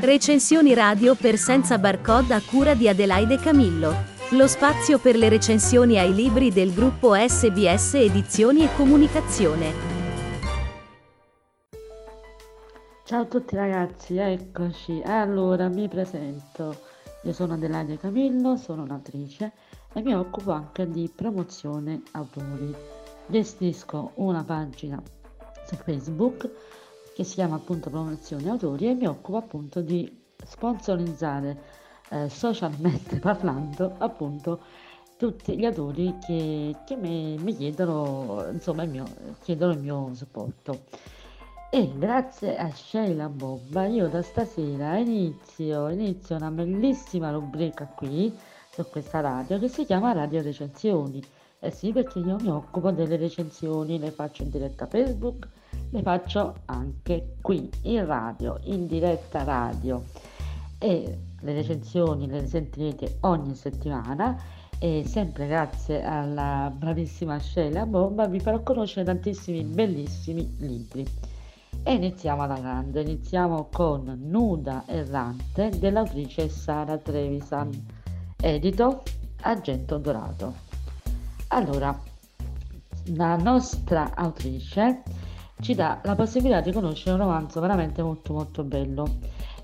Recensioni radio per senza barcode a cura di Adelaide Camillo. Lo spazio per le recensioni ai libri del gruppo SBS Edizioni e Comunicazione. Ciao a tutti ragazzi, eccoci. Allora, mi presento. Io sono Adelaide Camillo, sono un'attrice e mi occupo anche di promozione autori. Gestisco una pagina su Facebook che si chiama appunto Promozione Autori e mi occupo appunto di sponsorizzare eh, socialmente parlando appunto tutti gli autori che, che mi, mi, chiedono insomma il mio, chiedono il mio supporto. E grazie a Sheila Bobba io da stasera inizio, inizio una bellissima rubrica qui su questa radio che si chiama Radio Recensioni. Eh sì perché io mi occupo delle recensioni le faccio in diretta Facebook le faccio anche qui in radio, in diretta radio e le recensioni le sentirete ogni settimana e sempre grazie alla bravissima Sheila Bomba vi farò conoscere tantissimi bellissimi libri. E iniziamo alla grande, iniziamo con Nuda Errante dell'autrice Sara Trevisan, edito Argento Dorato. Allora, la nostra autrice ci dà la possibilità di conoscere un romanzo veramente molto molto bello.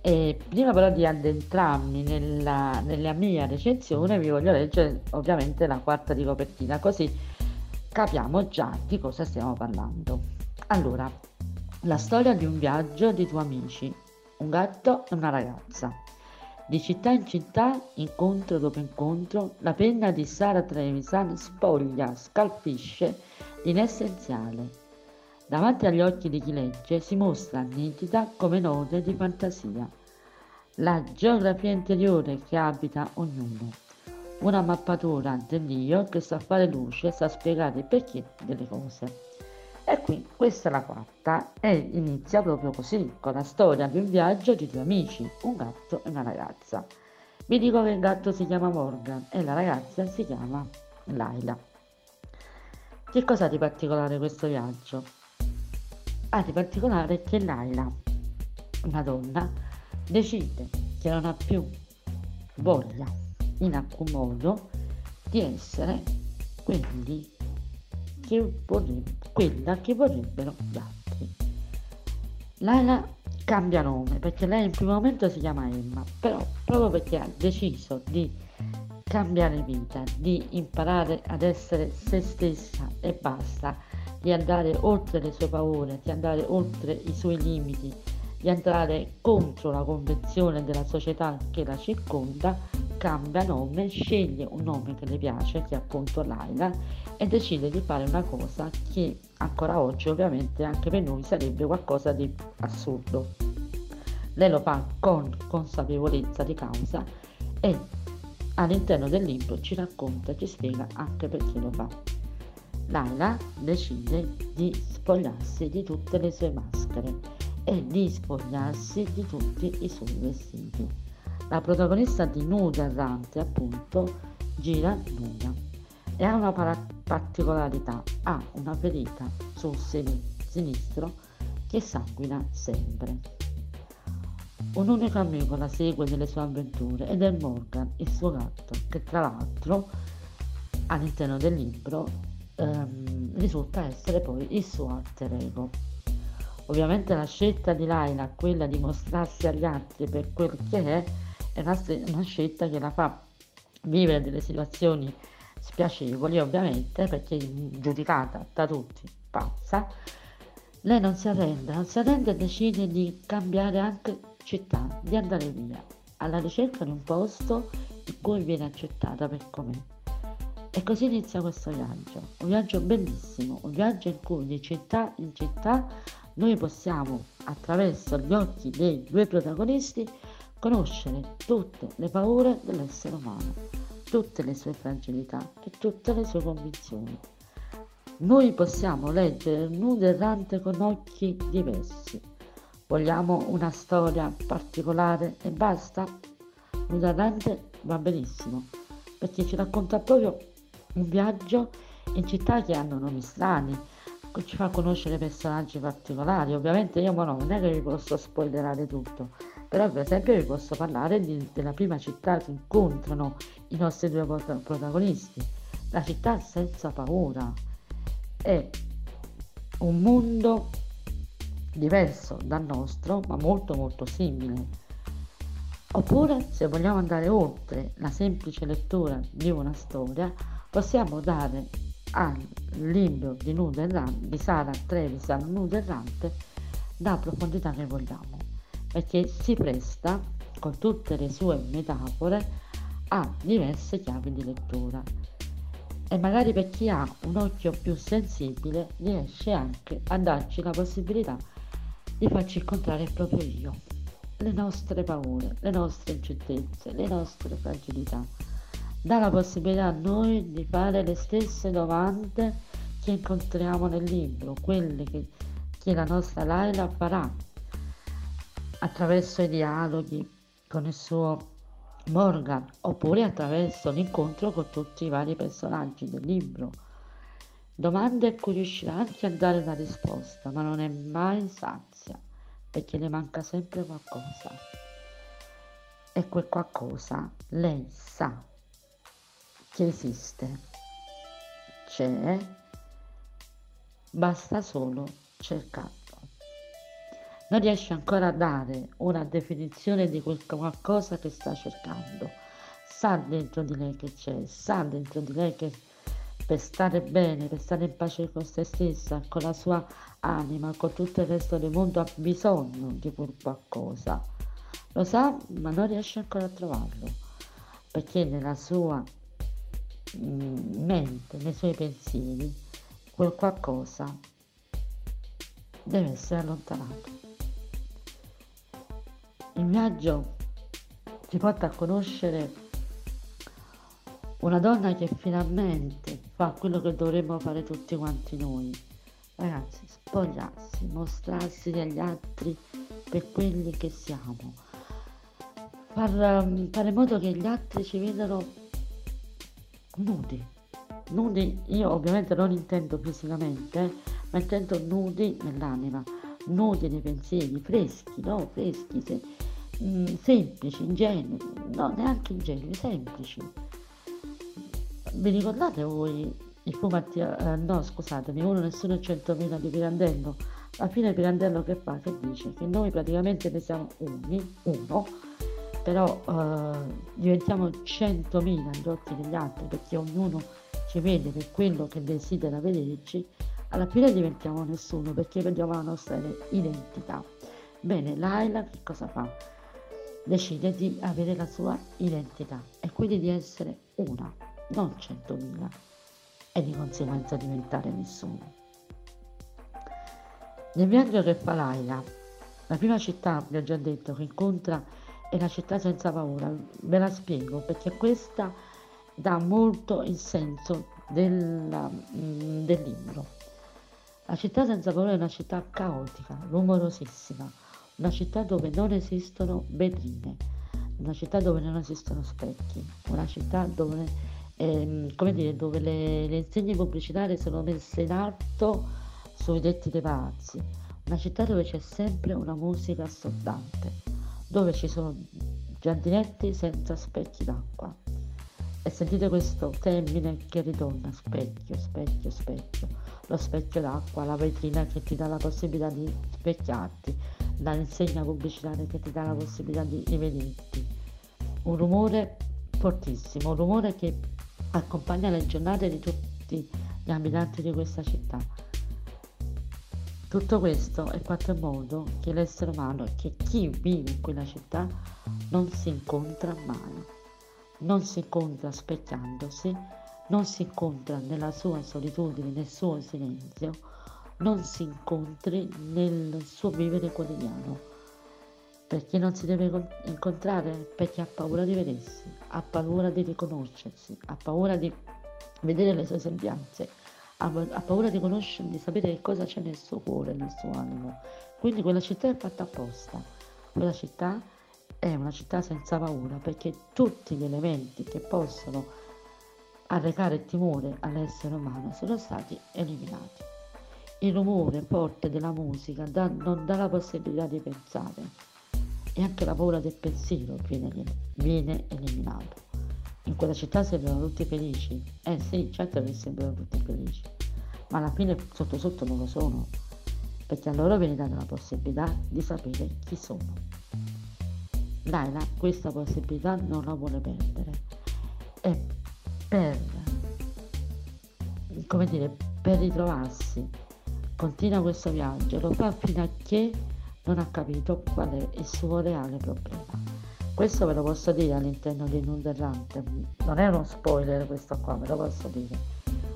E prima però di addentrarmi nella, nella mia recensione vi voglio leggere ovviamente la quarta di copertina così capiamo già di cosa stiamo parlando. Allora, la storia di un viaggio di due amici, un gatto e una ragazza. Di città in città, incontro dopo incontro, la penna di Sara Trevisan spoglia, scalfisce l'inessenziale Davanti agli occhi di chi legge si mostra nitida come note di fantasia la geografia interiore che abita ognuno, una mappatura dell'io che sa fare luce, sa spiegare il perché delle cose. E qui questa è la quarta e inizia proprio così, con la storia di un viaggio di due amici, un gatto e una ragazza. Vi dico che il gatto si chiama Morgan e la ragazza si chiama Laila. Che cosa di particolare questo viaggio? Ha di particolare che Laila, una donna, decide che non ha più voglia in alcun modo di essere che quella che vorrebbero gli altri. Laila cambia nome perché lei in primo momento si chiama Emma, però proprio perché ha deciso di cambiare vita, di imparare ad essere se stessa e basta, di andare oltre le sue paure, di andare oltre i suoi limiti, di andare contro la convenzione della società che la circonda, cambia nome, sceglie un nome che le piace, che è appunto Laila, e decide di fare una cosa che ancora oggi ovviamente anche per noi sarebbe qualcosa di assurdo. Lei lo fa con consapevolezza di causa e all'interno del libro ci racconta, ci spiega anche perché lo fa. Laila decide di spogliarsi di tutte le sue maschere e di spogliarsi di tutti i suoi vestiti. La protagonista di Nuda Errante, appunto, gira nuda e ha una particolarità, ha una ferita sul sinistro che sanguina sempre. Un unico amico la segue nelle sue avventure ed è Morgan, il suo gatto, che tra l'altro all'interno del libro ehm, risulta essere poi il suo alter ego. Ovviamente la scelta di Laila, quella di mostrarsi agli altri per quel che è, è una, una scelta che la fa vivere delle situazioni spiacevoli, ovviamente, perché giudicata da tutti pazza, lei non si arrende, non si arrende e decide di cambiare anche città, di andare via, alla ricerca di un posto in cui viene accettata per com'è. E così inizia questo viaggio, un viaggio bellissimo, un viaggio in cui di città in città noi possiamo, attraverso gli occhi dei due protagonisti, conoscere tutte le paure dell'essere umano, tutte le sue fragilità e tutte le sue convinzioni. Noi possiamo leggere il nudo errante con occhi diversi. Vogliamo una storia particolare e basta? Nudo errante va benissimo, perché ci racconta proprio un viaggio in città che hanno nomi strani, ci fa conoscere personaggi particolari. Ovviamente io no, non è che vi posso spoilerare tutto, Però per esempio vi posso parlare di, della prima città che incontrano i nostri due protagonisti, la città senza paura. È un mondo diverso dal nostro, ma molto molto simile. Oppure, se vogliamo andare oltre la semplice lettura di una storia, possiamo dare al libro di, Nuderrante, di Sara Trevisan Nuderrante la profondità che vogliamo, perché si presta, con tutte le sue metafore, a diverse chiavi di lettura. E magari per chi ha un occhio più sensibile riesce anche a darci la possibilità di farci incontrare proprio io, le nostre paure, le nostre incertezze, le nostre fragilità. Dà la possibilità a noi di fare le stesse domande che incontriamo nel libro, quelle che, che la nostra Laila farà attraverso i dialoghi con il suo Morgan oppure attraverso l'incontro con tutti i vari personaggi del libro. Domande a cui riuscirà anche a dare una risposta, ma non è mai sazia, perché le manca sempre qualcosa. E quel qualcosa lei sa che esiste, c'è, basta solo cercarlo. Non riesce ancora a dare una definizione di quel qualcosa che sta cercando. Sa dentro di lei che c'è, sa dentro di lei che per stare bene, per stare in pace con se stessa, con la sua anima, con tutto il resto del mondo, ha bisogno di quel qualcosa. Lo sa, ma non riesce ancora a trovarlo, perché nella sua mente, nei suoi pensieri, quel qualcosa deve essere allontanato. Il viaggio ci porta a conoscere una donna che finalmente fa quello che dovremmo fare tutti quanti noi. Ragazzi, spogliarsi, mostrarsi agli altri per quelli che siamo. Far, fare in modo che gli altri ci vedano nudi. Nudi, io ovviamente non intendo fisicamente, ma intendo nudi nell'anima, nudi nei pensieri, freschi, no? Freschi, se, mh, mm, semplici, ingenui, no, neanche ingenui, semplici vi ricordate voi il fumetti, eh, no scusatemi, uno nessuno 100.000 di Pirandello? Alla fine Pirandello che fa? Che dice? Che noi praticamente ne siamo uni, uno, però eh, diventiamo 100.000 negli occhi degli altri perché ognuno ci vede per quello che desidera vederci, alla fine diventiamo nessuno perché perdiamo la nostra identità. Bene, Laila che cosa fa? Decide di avere la sua identità e quindi di essere una non 100.000 e di conseguenza diventare nessuno. Nel viaggio che fa Laila, la prima città, vi ho già detto, che incontra è la città senza paura. Ve la spiego perché questa dà molto il senso del, mm, del libro. La città senza paura è una città caotica, rumorosissima, una città dove non esistono vetrine, una città dove non esistono specchi, una città dove ehm, dire, dove le, le insegne pubblicitarie sono messe in atto sui detti dei palazzi, una città dove c'è sempre una musica assordante, dove ci sono giardinetti senza specchi d'acqua. E sentite questo termine che ritorna, specchio, specchio, specchio, lo specchio d'acqua, la vetrina che ti dà la possibilità di specchiarti, l'insegna pubblicitaria che ti dà la possibilità di rivederti. Un rumore fortissimo, un rumore che accompagna le giornate di tutti gli abitanti di questa città. Tutto questo è fatto in modo che l'essere umano che chi vive in quella città non si incontra mai, non si incontra specchiandosi, non si incontra nella sua solitudine, nel suo silenzio, non si incontri nel suo vivere quotidiano. Perché non si deve incontrare? Perché ha paura di vedersi, ha paura di riconoscersi, ha paura di vedere le sue sembianze, ha, paura di conoscere, di sapere che cosa c'è nel suo cuore, nel suo animo. Quindi quella città è fatta apposta. Quella città è una città senza paura perché tutti gli elementi che possono arrecare timore all'essere umano sono stati eliminati. Il rumore forte della musica da, non dà la possibilità di pensare e anche la paura del pensiero viene, viene eliminato. In quella città sembrano tutti felici. Eh sì, certo che sembrano tutti felici, ma alla fine sotto sotto non lo sono, perché a loro viene data la possibilità di sapere chi sono. Laila questa possibilità non la vuole perdere e per, come dire, per ritrovarsi continua questo viaggio, lo fa fino a che non ha capito qual è il suo reale problema. Questo ve lo posso dire all'interno di Nunderrante, non è uno spoiler questo qua, ve lo posso dire.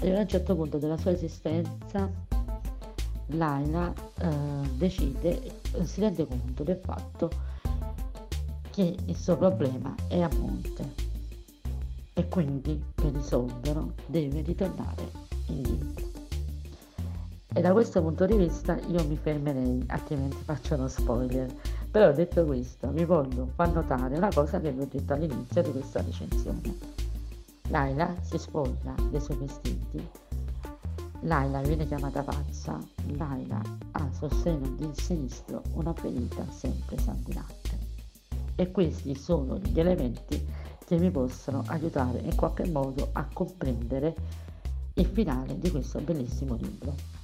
Ad un certo punto della sua esistenza Laila eh, decide, si rende conto del fatto che il suo problema è a monte e quindi per risolverlo deve ritornare indietro. E da questo punto di vista io mi fermerei, altrimenti faccio uno spoiler. Però detto questo, vi voglio far notare una cosa che vi ho detto all'inizio di questa recensione. Laila si spoglia dei suoi vestiti, Laila viene chiamata pazza, Laila ha sul seno di sinistro una ferita sempre sanguinante. E questi sono gli elementi che mi possono aiutare in qualche modo a comprendere il finale di questo bellissimo libro.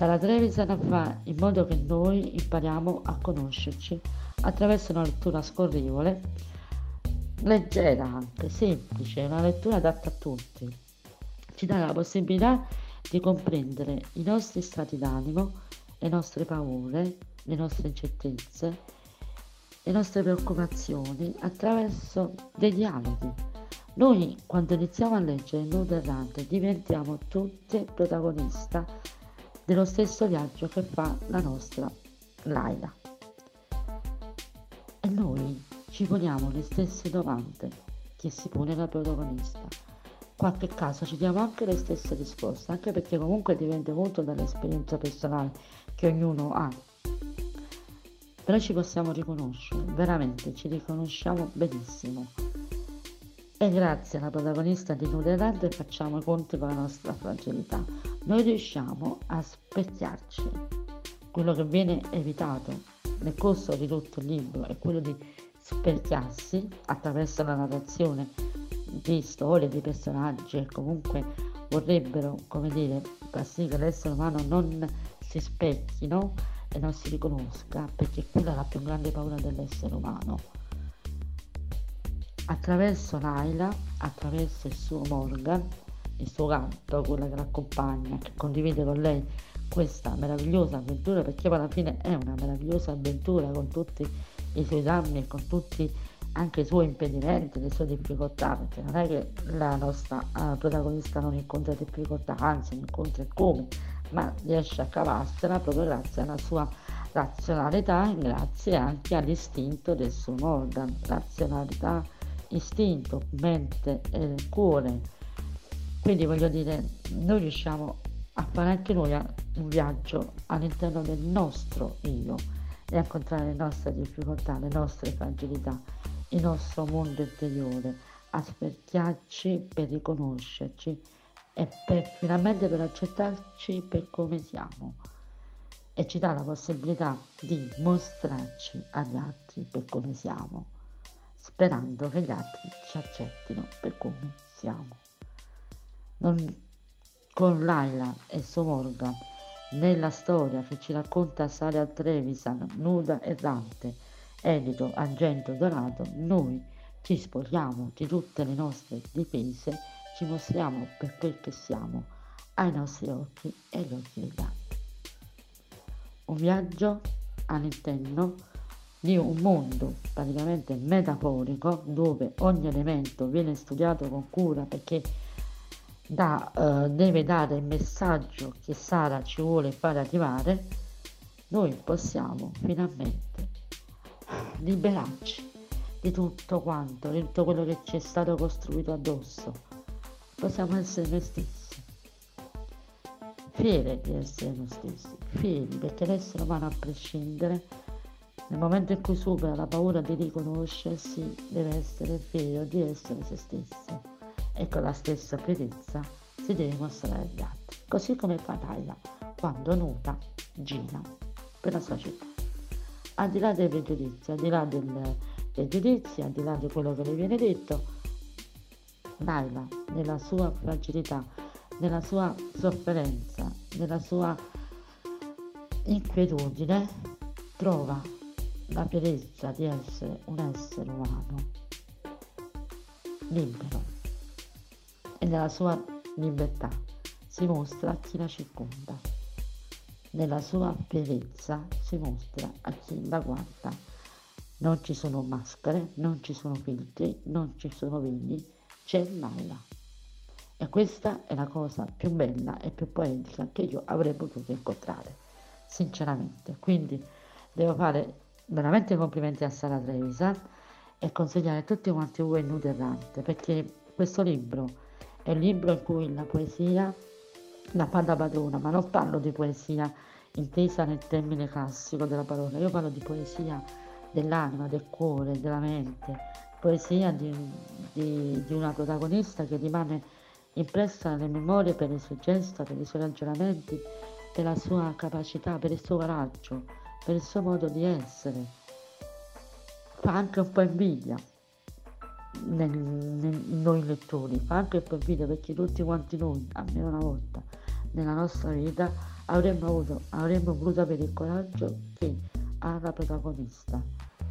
Sara Trevisan fa in modo che noi impariamo a conoscerci attraverso una lettura scorrevole, leggera anche, semplice, una lettura adatta a tutti. Ci dà la possibilità di comprendere i nostri stati d'animo, le nostre paure, le nostre incertezze le nostre preoccupazioni attraverso dei dialoghi. Noi quando iniziamo a leggere nudo errante diventiamo tutti protagonista dello stesso viaggio che fa la nostra Laila. E noi ci poniamo le stesse domande che si pone la protagonista. Qualche caso ci diamo anche le stesse risposte, anche perché comunque dipende molto dall'esperienza personale che ognuno ha però ci possiamo riconoscere, veramente ci riconosciamo benissimo. E grazie alla protagonista di Nuderante facciamo i conti con la nostra fragilità. Noi riusciamo a specchiarci. Quello che viene evitato nel corso di tutto il libro è quello di specchiarsi attraverso la narrazione di storie, di personaggi che comunque vorrebbero, come dire, far sì che l'essere umano non si specchino e non si riconosca, perché quella è la più grande paura dell'essere umano. Attraverso Laila, attraverso il suo Morgan, il suo gatto, quella che l'accompagna, che condivide con lei questa meravigliosa avventura, perché alla fine è una meravigliosa avventura con tutti i suoi danni e con tutti anche i suoi impedimenti, le sue difficoltà, perché non è che la nostra uh, protagonista non incontra difficoltà, anzi incontra come ma riesce a cavarsela proprio grazie alla sua razionalità e grazie anche all'istinto del suo Morgan, razionalità, istinto, mente e cuore. Quindi voglio dire, noi riusciamo a fare anche noi un viaggio all'interno del nostro io e a incontrare le nostre difficoltà, le nostre fragilità, il nostro mondo interiore, a specchiarci per riconoscerci e per, finalmente per accettarci per come siamo e ci dà la possibilità di mostrarci agli altri per come siamo, sperando che gli altri ci accettino per come siamo. Non, con Laila e Somorga nella storia che ci racconta Sara Trevisan, nuda errante, edito Argento Dorato, noi ci spogliamo di tutte le nostre difese ci mostriamo per quel che siamo ai nostri occhi e agli occhi degli altri. Un viaggio all'interno di un mondo praticamente metaforico dove ogni elemento viene studiato con cura perché da, eh, deve dare il messaggio che Sara ci vuole fare arrivare, noi possiamo finalmente liberarci di tutto quanto, di tutto quello che ci è stato costruito addosso. Possiamo essere noi stessi. Fieri di essere noi stessi, fieri perché l'essere umano a prescindere, nel momento in cui supera la paura di riconoscersi, deve essere fiero di essere se stesso e con la stessa fierezza si deve mostrare agli altri, così come fa Taila quando nuda gira per la sua città. al di là dei pregiudizi, al di là del, dei giudizi, al di là di quello che le viene detto, Laila, nella sua fragilità, nella sua sofferenza, nella sua inquietudine, trova la fierezza di essere un essere umano libero e nella sua libertà si mostra a chi la circonda. Nella sua fierezza si mostra a chi la guarda. Non ci sono maschere, non ci sono filtri, non ci sono veli, c'è Laila. E questa è la cosa più bella e più poetica che io avrei potuto incontrare, sinceramente. Quindi devo fare veramente complimenti a Sara Trevisan e consigliare a tutti quanti voi Nude Errante, perché questo libro è un libro in cui la poesia la fa da padrona, ma non parlo di poesia intesa nel termine classico della parola, io parlo di poesia dell'anima, del cuore, della mente, poesia di, di, di una protagonista che rimane impressa nelle memorie per le sue gesta, per i suoi ragionamenti, per la sua capacità, per il suo coraggio, per il suo modo di essere. Fa anche un po' invidia nel, nel, noi lettori, fa anche po' invidia perché tutti quanti noi, almeno una volta, nella nostra vita avremmo, avuto, avremmo voluto avere il coraggio che ha la protagonista,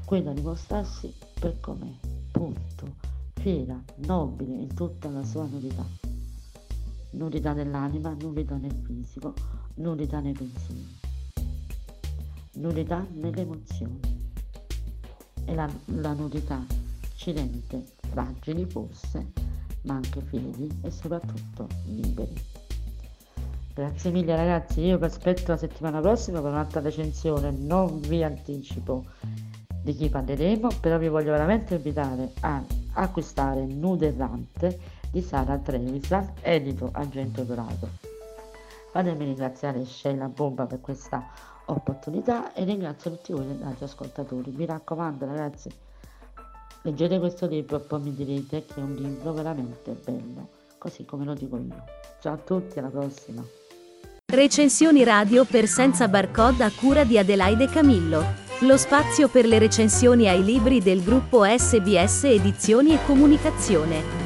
quella di mostrarsi per com'è, punto, fiera, nobile in tutta la sua nudità. Nudità nell'anima, nudità nel fisico, nudità nei pensieri, nudità nelle emozioni. E la, la nudità ci rende fragili forse, ma anche fedeli e soprattutto liberi. Grazie mille ragazzi, io vi aspetto la settimana prossima per un'altra recensione, non vi anticipo di chi parleremo, però vi voglio veramente invitare a acquistare Nude Errante di Sara Trevisan, edito Argento Dorato. Fatemi ringraziare Sheila Bomba per questa opportunità e ringrazio tutti voi ascoltatori. Mi raccomando ragazzi, leggete questo libro e poi mi direte che è un libro veramente bello, così come lo dico io. Ciao a tutti, alla prossima! Recensioni radio per senza barcode a cura di Adelaide Camillo. Lo spazio per le recensioni ai libri del gruppo SBS Edizioni e Comunicazione.